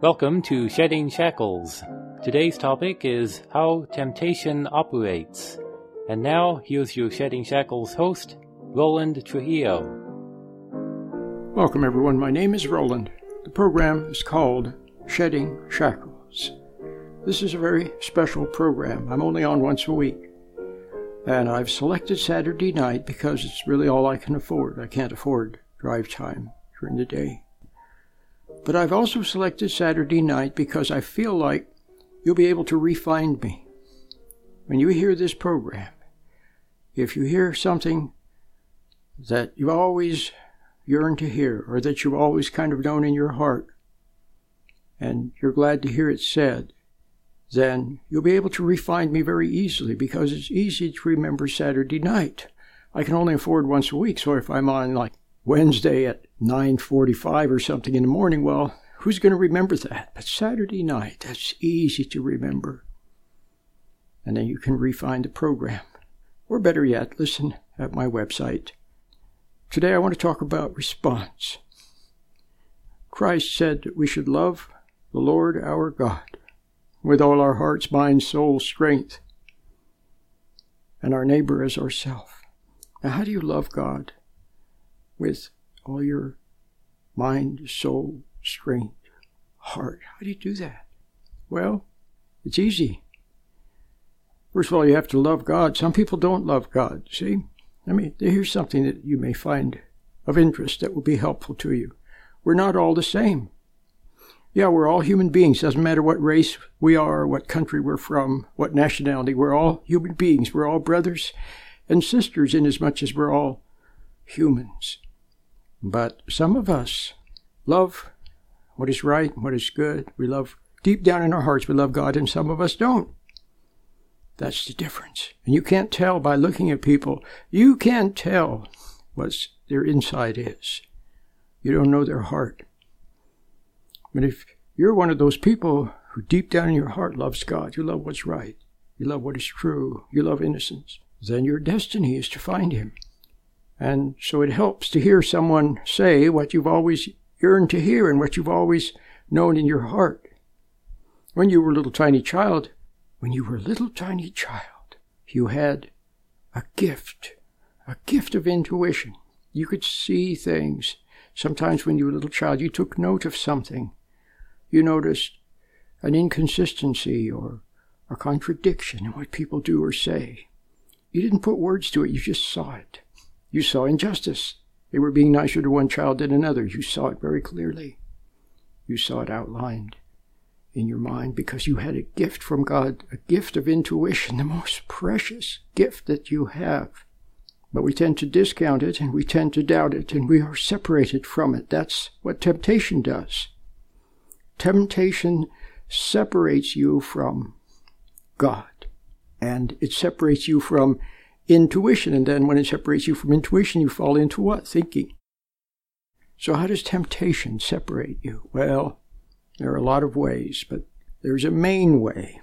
Welcome to Shedding Shackles. Today's topic is how temptation operates. And now, here's your Shedding Shackles host, Roland Trujillo. Welcome, everyone. My name is Roland. The program is called Shedding Shackles. This is a very special program. I'm only on once a week. And I've selected Saturday night because it's really all I can afford. I can't afford drive time during the day. But I've also selected Saturday night because I feel like you'll be able to refine me. When you hear this program, if you hear something that you've always yearned to hear, or that you've always kind of known in your heart, and you're glad to hear it said, then you'll be able to refine me very easily because it's easy to remember Saturday night. I can only afford once a week, so if I'm on like Wednesday at 9:45 or something in the morning, well, who's going to remember that? But Saturday night, that's easy to remember. And then you can refine the program. Or better yet, listen at my website. Today I want to talk about response. Christ said that we should love the Lord our God with all our hearts, mind, soul, strength, and our neighbor as ourself. Now, how do you love God? with all your mind, soul, strength, heart. How do you do that? Well, it's easy. First of all, you have to love God. Some people don't love God, see? I mean, here's something that you may find of interest that will be helpful to you. We're not all the same. Yeah, we're all human beings. Doesn't matter what race we are, what country we're from, what nationality. We're all human beings. We're all brothers and sisters in as much as we're all humans. But some of us love what is right, what is good. We love, deep down in our hearts, we love God, and some of us don't. That's the difference. And you can't tell by looking at people. You can't tell what their inside is. You don't know their heart. But if you're one of those people who deep down in your heart loves God, you love what's right, you love what is true, you love innocence, then your destiny is to find Him. And so it helps to hear someone say what you've always yearned to hear and what you've always known in your heart. When you were a little tiny child, when you were a little tiny child, you had a gift, a gift of intuition. You could see things. Sometimes when you were a little child, you took note of something. You noticed an inconsistency or a contradiction in what people do or say. You didn't put words to it, you just saw it. You saw injustice. They were being nicer to one child than another. You saw it very clearly. You saw it outlined in your mind because you had a gift from God, a gift of intuition, the most precious gift that you have. But we tend to discount it and we tend to doubt it and we are separated from it. That's what temptation does. Temptation separates you from God and it separates you from intuition. And then when it separates you from intuition, you fall into what? Thinking. So, how does temptation separate you? Well, there are a lot of ways, but there's a main way,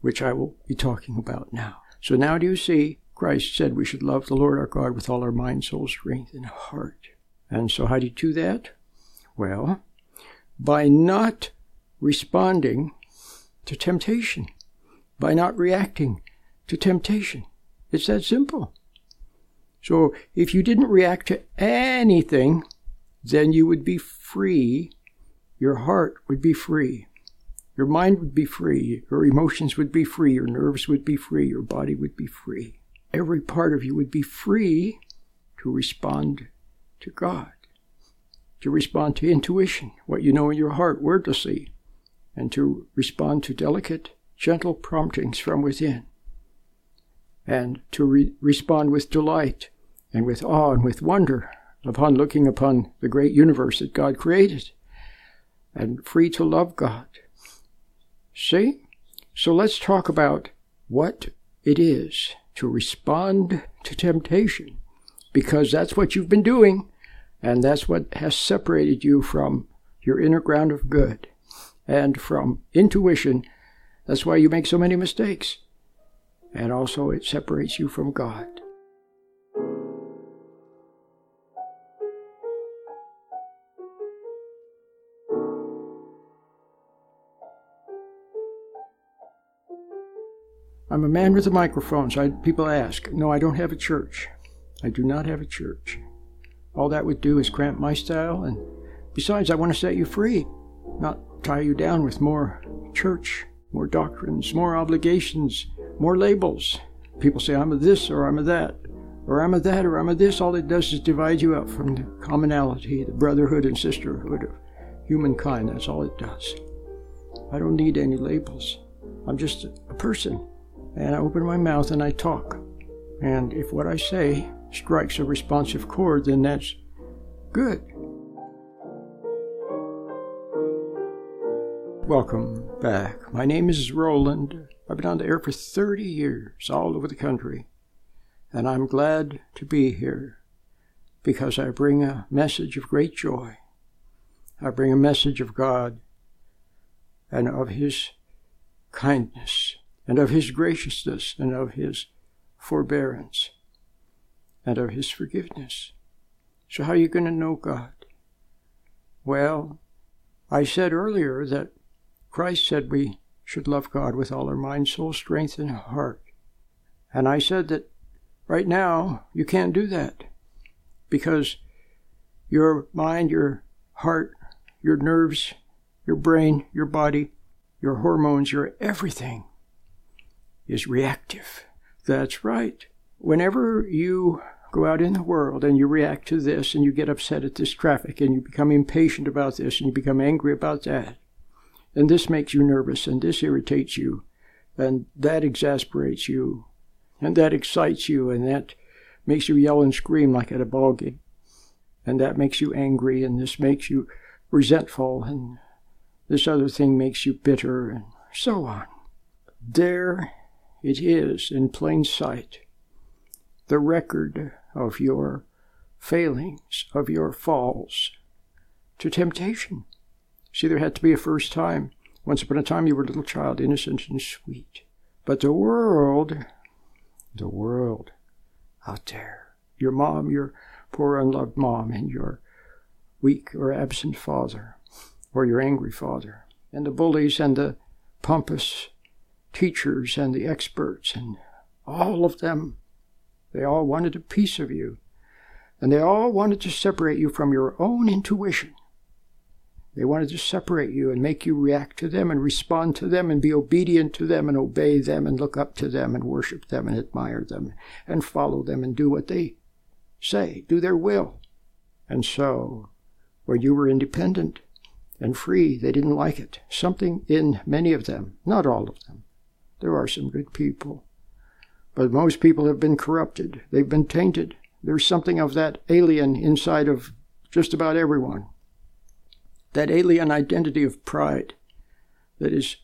which I will be talking about now. So, now do you see? Christ said we should love the Lord our God with all our mind, soul, strength, and heart. And so, how do you do that? Well, by not responding to temptation, by not reacting to temptation. It's that simple. So if you didn't react to anything, then you would be free. Your heart would be free. Your mind would be free. Your emotions would be free. Your nerves would be free. Your body would be free. Every part of you would be free to respond to God, to respond to intuition, what you know in your heart where to wordlessly, and to respond to delicate, gentle promptings from within and to re- respond with delight and with awe and with wonder upon looking upon the great universe that God created and free to love God. See? So let's talk about what it is to respond to temptation because that's what you've been doing and that's what has separated you from your inner ground of good and from intuition. That's why you make so many mistakes. And also, it separates you from God. I'm a man with a microphone, so I, people ask, No, I don't have a church. I do not have a church. All that would do is cramp my style, and besides, I want to set you free, not tie you down with more church, more doctrines, more obligations, more labels. People say, I'm a this or I'm a that, or I'm a that or I'm a this. All it does is divide you up from the commonality, the brotherhood and sisterhood of humankind. That's all it does. I don't need any labels. I'm just a person. And I open my mouth and I talk. And if what I say strikes a responsive chord, then that's good. Welcome back. My name is Roland. I've been on the air for 30 years, all over the country. And I'm glad to be here because I bring a message of great joy. I bring a message of God and of His kindness and of His graciousness and of His forbearance and of His forgiveness. So, how are you going to know God? Well, I said earlier that Christ said we should love God with all our mind, soul, strength, and heart. And I said that right now you can't do that because your mind, your heart, your nerves, your brain, your body, your hormones, your everything is reactive. That's right. Whenever you go out in the world and you react to this and you get upset at this traffic and you become impatient about this and you become angry about that, and this makes you nervous and this irritates you and that exasperates you and that excites you and that makes you yell and scream like at a ball game and that makes you angry and this makes you resentful and this other thing makes you bitter and so on. There it is in plain sight the record of your failings, of your falls to temptation. See, there had to be a first time. Once upon a time, you were a little child, innocent and sweet. But the world, the world out there, your mom, your poor unloved mom, and your weak or absent father, or your angry father, and the bullies and the pompous teachers and the experts, and all of them they all wanted a piece of you. And they all wanted to separate you from your own intuition. They wanted to separate you and make you react to them and respond to them and be obedient to them and obey them and look up to them and worship them and admire them and follow them and do what they say, do their will. And so, when you were independent and free, they didn't like it. Something in many of them, not all of them. There are some good people but most people have been corrupted. They've been tainted. There's something of that alien inside of just about everyone. That alien identity of pride. That is,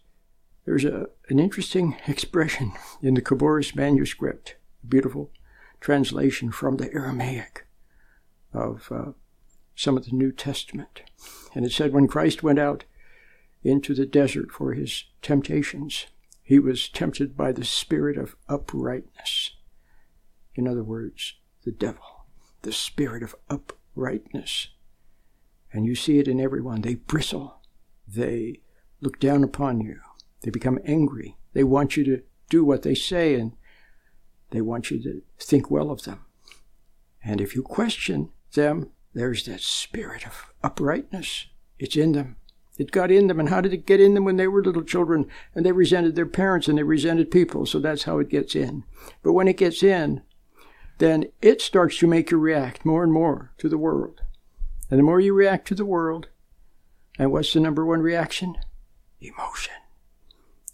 there's a, an interesting expression in the Khabouris manuscript, beautiful translation from the Aramaic of uh, some of the New Testament. And it said, when Christ went out into the desert for his temptations, he was tempted by the spirit of uprightness. In other words, the devil, the spirit of uprightness. And you see it in everyone. They bristle. They look down upon you. They become angry. They want you to do what they say and they want you to think well of them. And if you question them, there's that spirit of uprightness. It's in them. It got in them. And how did it get in them when they were little children? And they resented their parents and they resented people. So that's how it gets in. But when it gets in, then it starts to make you react more and more to the world. And the more you react to the world, and what's the number one reaction? Emotion.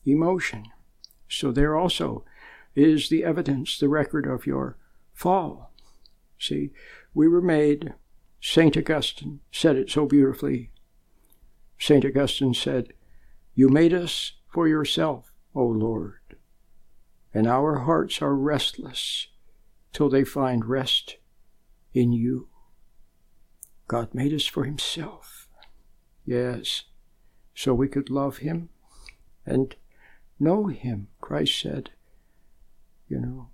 Emotion. So there also is the evidence, the record of your fall. See, we were made, St. Augustine said it so beautifully St. Augustine said, You made us for yourself, O Lord, and our hearts are restless till they find rest in you. God made us for himself. Yes, so we could love him and know him. Christ said, you know,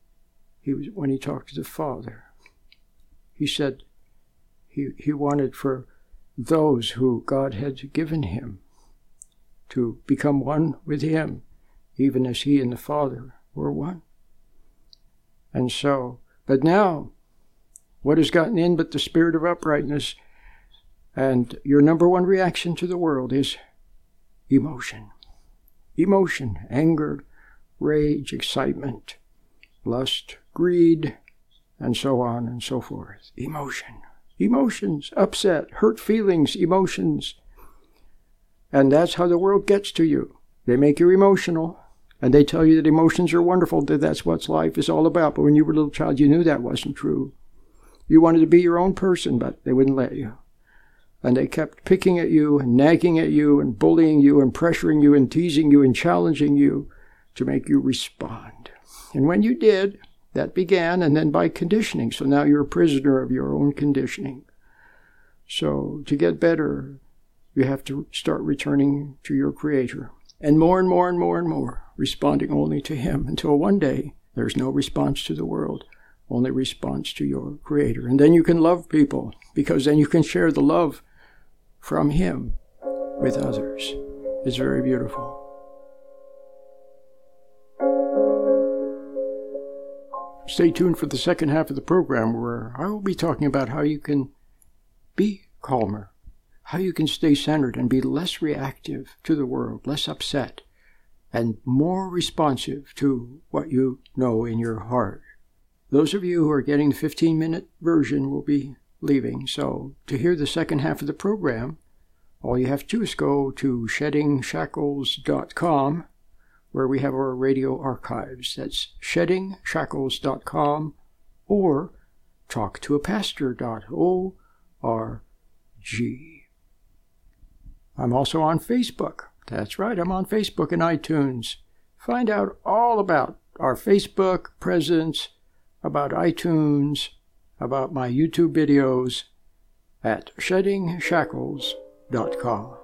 he was when he talked to the Father, he said he, he wanted for those who God had given him to become one with him, even as he and the Father We're one. And so, but now, what has gotten in but the spirit of uprightness? And your number one reaction to the world is emotion. Emotion, anger, rage, excitement, lust, greed, and so on and so forth. Emotion. Emotions, upset, hurt feelings, emotions. And that's how the world gets to you. They make you emotional, and they tell you that emotions are wonderful, that that's what life is all about. But when you were a little child, you knew that wasn't true. You wanted to be your own person, but they wouldn't let you. And they kept picking at you and nagging at you and bullying you and pressuring you and teasing you and challenging you to make you respond. And when you did, that began, and then by conditioning. So now you're a prisoner of your own conditioning. So to get better, you have to start returning to your Creator. And more and more and more and more, responding only to Him until one day there's no response to the world, only response to your Creator. And then you can love people because then you can share the love from Him with others. It's very beautiful. Stay tuned for the second half of the program where I will be talking about how you can be calmer, how you can stay centered and be less reactive to the world, less upset, and more responsive to what you know in your heart. Those of you who are getting the 15 minute version will be leaving, so to hear the second half of the program, all you have to do is go to sheddingshackles.com where we have our radio archives. That's sheddingshackles.com or talktoapastor.org. I'm also on Facebook. That's right, I'm on Facebook and iTunes. Find out all about our Facebook presence, about iTunes, about my YouTube videos at sheddingshackles.com.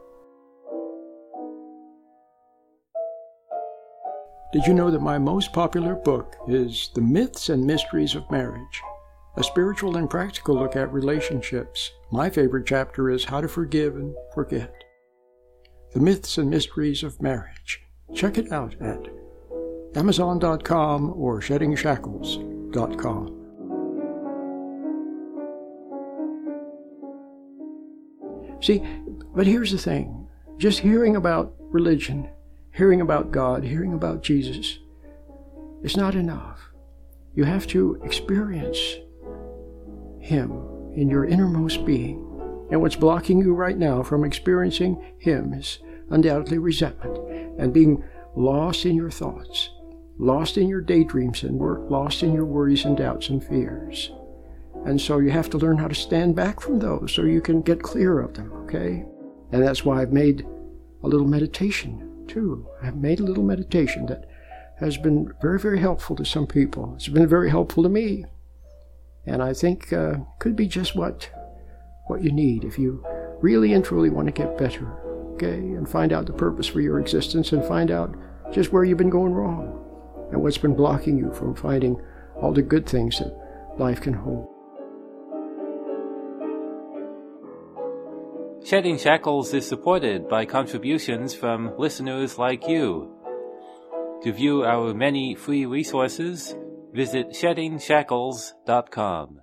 Did you know that my most popular book is The Myths and Mysteries of Marriage? A spiritual and practical look at relationships. My favorite chapter is How to Forgive and Forget. The Myths and Mysteries of Marriage. Check it out at Amazon.com or SheddingShackles.com. See, but here's the thing just hearing about religion hearing about God, hearing about Jesus, is not enough. You have to experience Him in your innermost being. And what's blocking you right now from experiencing Him is undoubtedly resentment and being lost in your thoughts, lost in your daydreams, and work, lost in your worries and doubts and fears. And so you have to learn how to stand back from those so you can get clear of them, okay? And that's why I've made a little meditation too. I've made a little meditation that has been very, very helpful to some people. It's been very helpful to me. And I think uh, could be just what what you need if you really and truly want to get better, okay? And find out the purpose for your existence and find out just where you've been going wrong and what's been blocking you from finding all the good things that life can hold. Shedding Shackles is supported by contributions from listeners like you. To view our many free resources, visit sheddingshackles.com.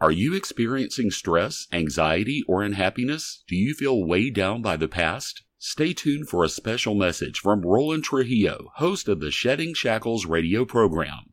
Are you experiencing stress, anxiety, or unhappiness? Do you feel weighed down by the past? Stay tuned for a special message from Roland Trujillo, host of the Shedding Shackles radio program.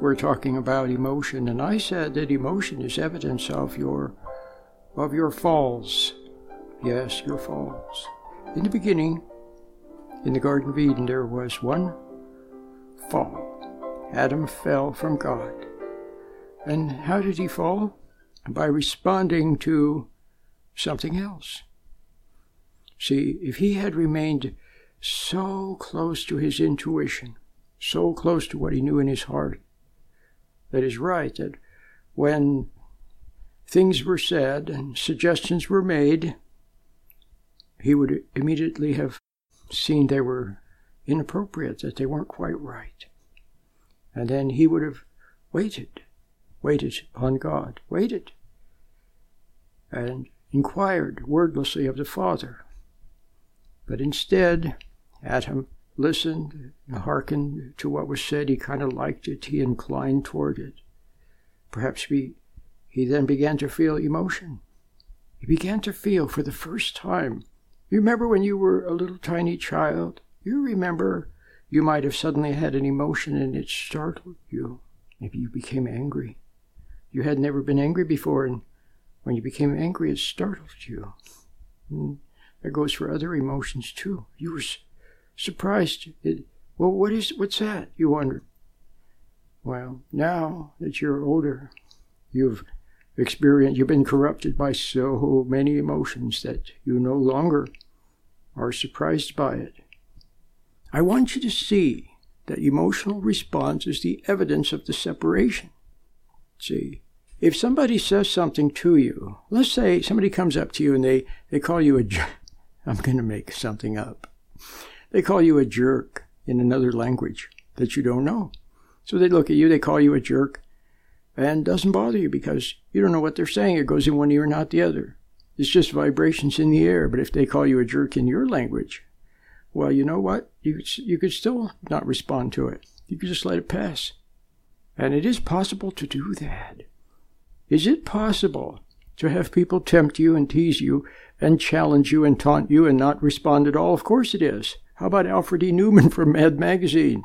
We're talking about emotion, and I said that emotion is evidence of your of your falls. Yes, your falls. In the beginning, in the Garden of Eden, there was one fall. Adam fell from God. And how did he fall? By responding to something else. See, if he had remained so close to his intuition, so close to what he knew in his heart that is right, that when things were said and suggestions were made, he would immediately have seen they were inappropriate, that they weren't quite right. And then he would have waited, waited on God, waited, and inquired wordlessly of the Father. But instead, Adam listened hearkened to what was said. He kind of liked it. He inclined toward it. Perhaps he, he then began to feel emotion. He began to feel for the first time. You remember when you were a little tiny child? You remember you might have suddenly had an emotion and it startled you. Maybe you became angry. You had never been angry before, and when you became angry, it startled you. And that goes for other emotions too. You were surprised. It, well, what is what's that? You wondered. Well, now that you're older, you've experienced, you've been corrupted by so many emotions that you no longer are surprised by it. I want you to see that emotional response is the evidence of the separation. See, if somebody says something to you, let's say somebody comes up to you and they, they call you a, I'm going to make something up. They call you a jerk in another language that you don't know. So they look at you, they call you a jerk, and doesn't bother you because you don't know what they're saying. It goes in one ear, and not the other. It's just vibrations in the air. But if they call you a jerk in your language, well, you know what? You, you could still not respond to it. You could just let it pass. And it is possible to do that. Is it possible to have people tempt you and tease you and challenge you and taunt you and not respond at all? Of course it is. How about Alfred E. Neuman from Mad Magazine?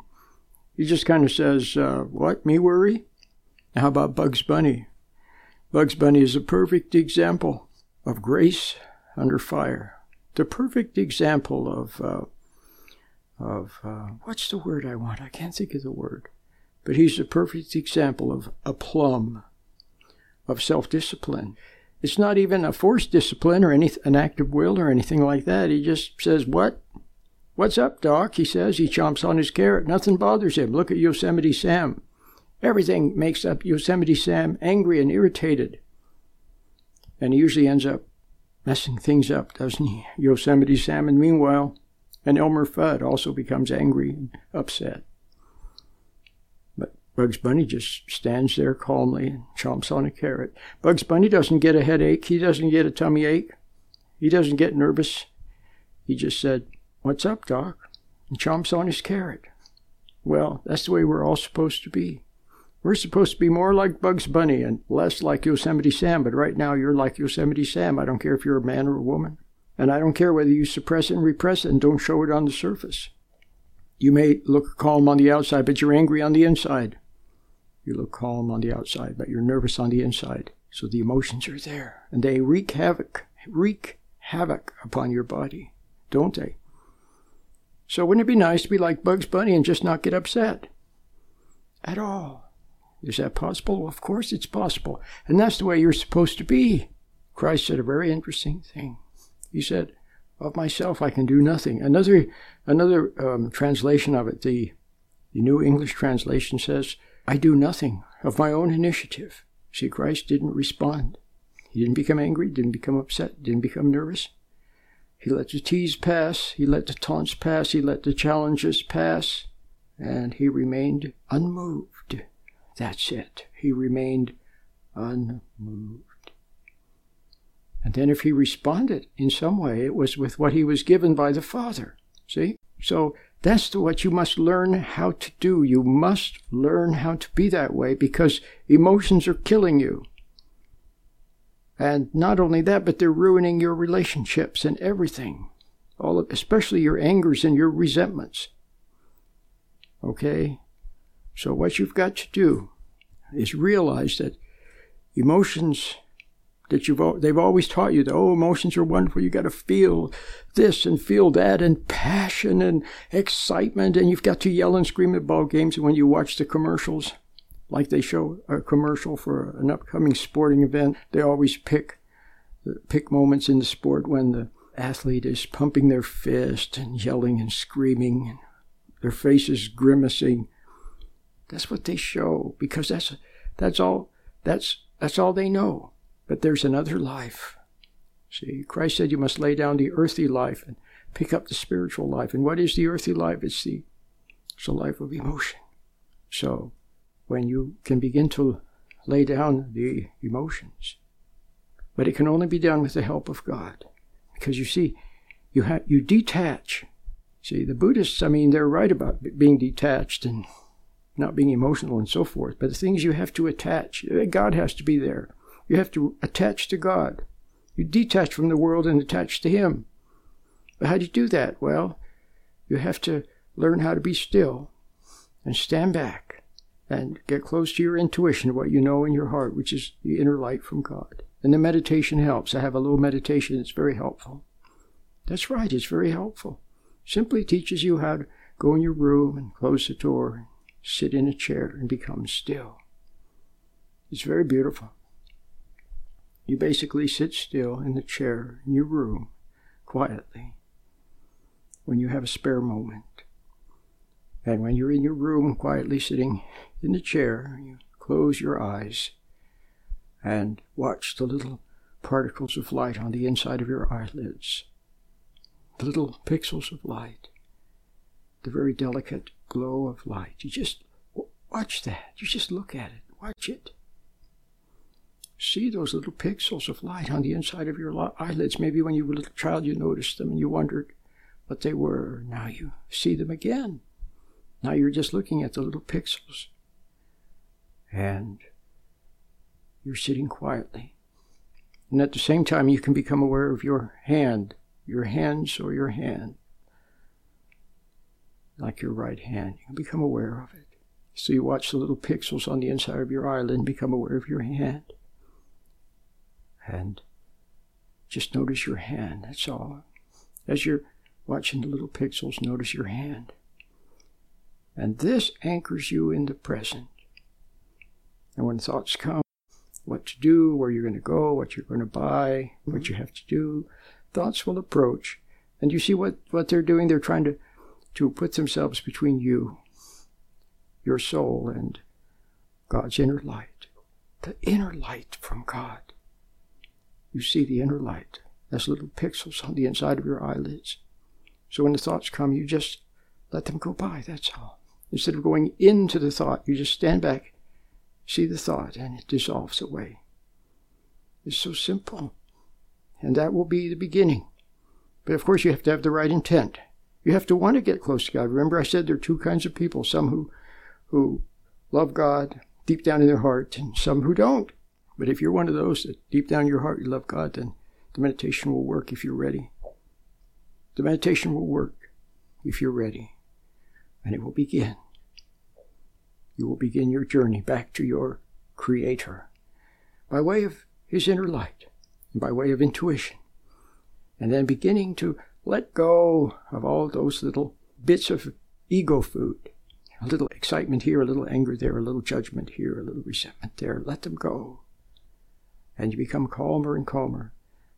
He just kind of says, uh, What, me worry? How about Bugs Bunny? Bugs Bunny is a perfect example of grace under fire. The perfect example of, uh, of uh, what's the word I want? I can't think of the word. But he's the perfect example of a plum, of self discipline. It's not even a forced discipline or any, an act of will or anything like that. He just says, What? What's up, Doc? He says. He chomps on his carrot. Nothing bothers him. Look at Yosemite Sam. Everything makes up Yosemite Sam angry and irritated. And he usually ends up messing things up, doesn't he? Yosemite Sam, and meanwhile, and Elmer Fudd also becomes angry and upset. But Bugs Bunny just stands there calmly and chomps on a carrot. Bugs Bunny doesn't get a headache. He doesn't get a tummy ache. He doesn't get nervous. He just said, What's up, Doc? And chomps on his carrot. Well, that's the way we're all supposed to be. We're supposed to be more like Bugs Bunny and less like Yosemite Sam, but right now you're like Yosemite Sam. I don't care if you're a man or a woman. And I don't care whether you suppress it and repress it and don't show it on the surface. You may look calm on the outside, but you're angry on the inside. You look calm on the outside, but you're nervous on the inside. So the emotions are there, and they wreak havoc, wreak havoc upon your body, don't they? So wouldn't it be nice to be like Bugs Bunny and just not get upset? At all. Is that possible? of course it's possible. And that's the way you're supposed to be. Christ said a very interesting thing. He said, Of myself I can do nothing. Another, another um, translation of it, the, the New English translation says, I do nothing of my own initiative. See, Christ didn't respond. He didn't become angry, didn't become upset, didn't become nervous. He let the tease pass, he let the taunts pass, he let the challenges pass, and he remained unmoved. That's it. He remained unmoved. And then if he responded in some way, it was with what he was given by the Father. See? So that's what you must learn how to do. You must learn how to be that way because emotions are killing you. And not only that, but they're ruining your relationships and everything, all of, especially your angers and your resentments. Okay? So, what you've got to do is realize that emotions that you've they've always taught you that oh emotions are wonderful you got to feel this and feel that and passion and excitement and you've got to yell and scream at ball games when you watch the commercials like they show a commercial for an upcoming sporting event, they always pick pick moments in the sport when the athlete is pumping their fist and yelling and screaming. their faces grimacing. That's what they show because that's that's all that's that's all they know. But there's another life. See, Christ said you must lay down the earthly life and pick up the spiritual life. And what is the earthly life? It's the it's a life of emotion. So when you can begin to lay down the emotions, but it can only be done with the help of God. Because you see, you have you detach. See, the Buddhists, I mean, they're right about being detached and not being emotional and so forth. But the things you have to attach, uh, God has to be there. You have to attach to God. You detach from the world and attach to Him. But how do you do that? Well, you have to learn how to be still and stand back and get close to your intuition, what you know in your heart, which is the inner light from God. And the meditation helps. I have a little meditation that's very helpful. That's right, it's very helpful. Simply teaches you how to go in your room and close the door, and sit in a chair, and become still. It's very beautiful. You basically sit still in the chair in your room quietly when you have a spare moment. And when you're in your room quietly sitting in the chair, you close your eyes and watch the little particles of light on the inside of your eyelids. The little pixels of light. The very delicate glow of light. You just watch that. You just look at it. Watch it. See those little pixels of light on the inside of your eyelids. Maybe when you were a little child you noticed them and you wondered what they were. Now you see them again. Now you're just looking at the little pixels. And you're sitting quietly. And at the same time, you can become aware of your hand, your hands or your hand, like your right hand. You can become aware of it. So you watch the little pixels on the inside of your eyelid become aware of your hand. And just notice your hand, that's all. As you're watching the little pixels, notice your hand. And this anchors you in the present. And when thoughts come, what to do, where you're going to go, what you're going to buy, what you have to do, thoughts will approach. And you see what, what they're doing? They're trying to, to put themselves between you, your soul, and God's inner light. The inner light from God. You see the inner light as little pixels on the inside of your eyelids. So when the thoughts come, you just let them go by, that's all. Instead of going into the thought, you just stand back, see the thought, and it dissolves away. It's so simple. And that will be the beginning. But of course, you have to have the right intent. You have to want to get close to God. Remember, I said there are two kinds of people some who, who love God deep down in their heart, and some who don't. But if you're one of those that deep down in your heart you love God, then the meditation will work if you're ready. The meditation will work if you're ready and it will begin. You will begin your journey back to your Creator by way of His inner light and by way of intuition, and then beginning to let go of all those little bits of ego food. A little excitement here, a little anger there, a little judgment here, a little resentment there. Let them go. And you become calmer and calmer.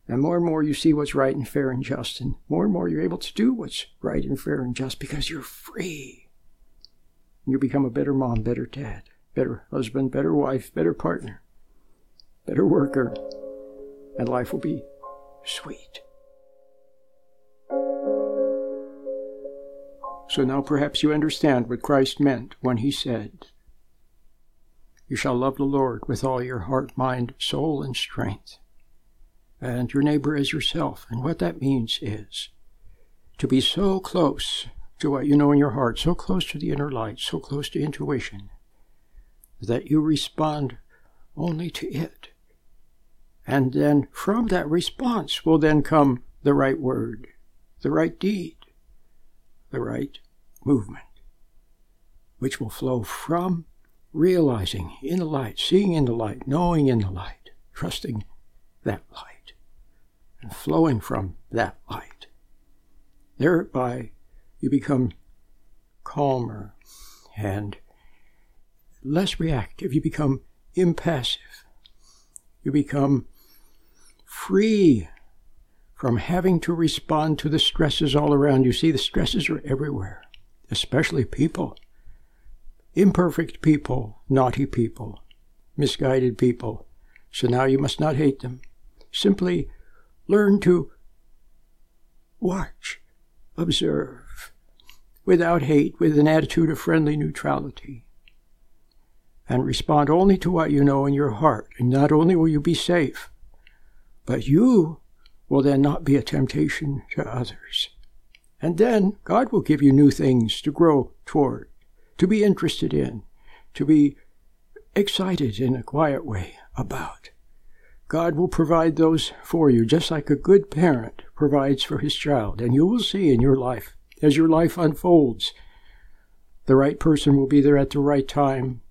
And more and more you see what's right and fair and just, and more and more you're able to do what's right and fair and just because you're free. You become a better mom, better dad, better husband, better wife, better partner, better worker, and life will be sweet. So now perhaps you understand what Christ meant when he said, You shall love the Lord with all your heart, mind, soul, and strength and your neighbor as yourself. And what that means is to be so close to what you know in your heart, so close to the inner light, so close to intuition, that you respond only to it. And then from that response will then come the right word, the right deed, the right movement, which will flow from realizing in the light, seeing in the light, knowing in the light, trusting that light and flowing from that light. Thereby, you become calmer and less reactive. You become impassive. You become free from having to respond to the stresses all around you. See, the stresses are everywhere. especially people. Imperfect people, naughty people, misguided people. So now you must not hate them. Simply learn to watch, observe, without hate, with an attitude of friendly neutrality. And respond only to what you know in your heart. And not only will you be safe, but you will then not be a temptation to others. And then God will give you new things to grow toward, to be interested in, to be excited in a quiet way about. God will provide those for you, just like a good parent provides for his child. And you will see in your life, as your life unfolds, the right person will be there at the right time.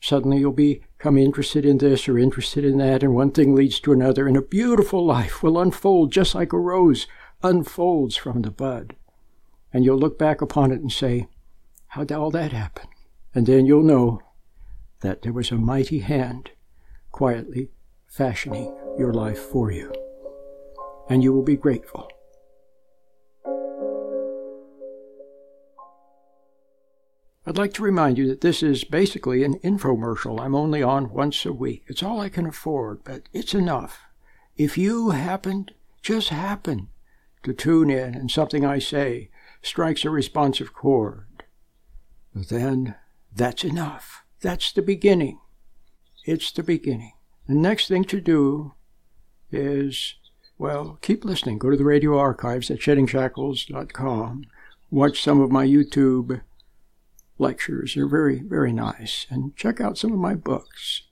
Suddenly you'll become interested in this or interested in that, and one thing leads to another, and a beautiful life will unfold just like a rose unfolds from the bud. And you'll look back upon it and say, How did all that happen? And then you'll know that there was a mighty hand quietly fashioning your life for you. And you will be grateful. I'd like to remind you that this is basically an infomercial. I'm only on once a week. It's all I can afford, but it's enough. If you happened, just happen, to tune in and something I say strikes a responsive chord, then that's enough. That's the beginning. It's the beginning. The next thing to do is, well, keep listening. Go to the radio archives at sheddingshackles.com. Watch some of my YouTube lectures. They're very, very nice. And check out some of my books.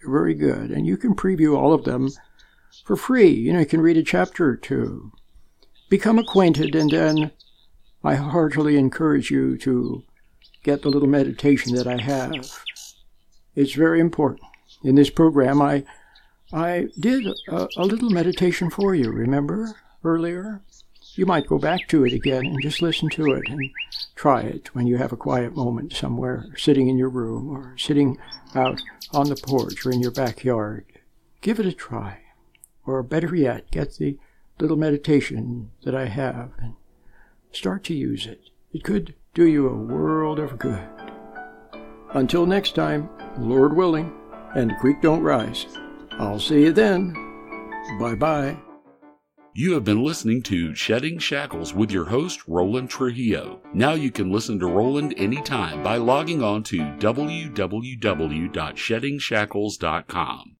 They're very good. And you can preview all of them for free. You know, you can read a chapter or two. Become acquainted, and then I heartily encourage you to get the little meditation that I have. It's very important. In this program, I I did a, a little meditation for you, remember, earlier? you might go back to it again and just listen to it and try it when you have a quiet moment somewhere, sitting in your room or sitting out on the porch or in your backyard. Give it a try. Or better yet, get the little meditation that I have and start to use it. It could do you a world of good. Until next time, Lord willing, and the creek don't rise. I'll see you then. Bye bye. You have been listening to Shedding Shackles with your host, Roland Trujillo. Now you can listen to Roland anytime by logging on to www.sheddingshackles.com.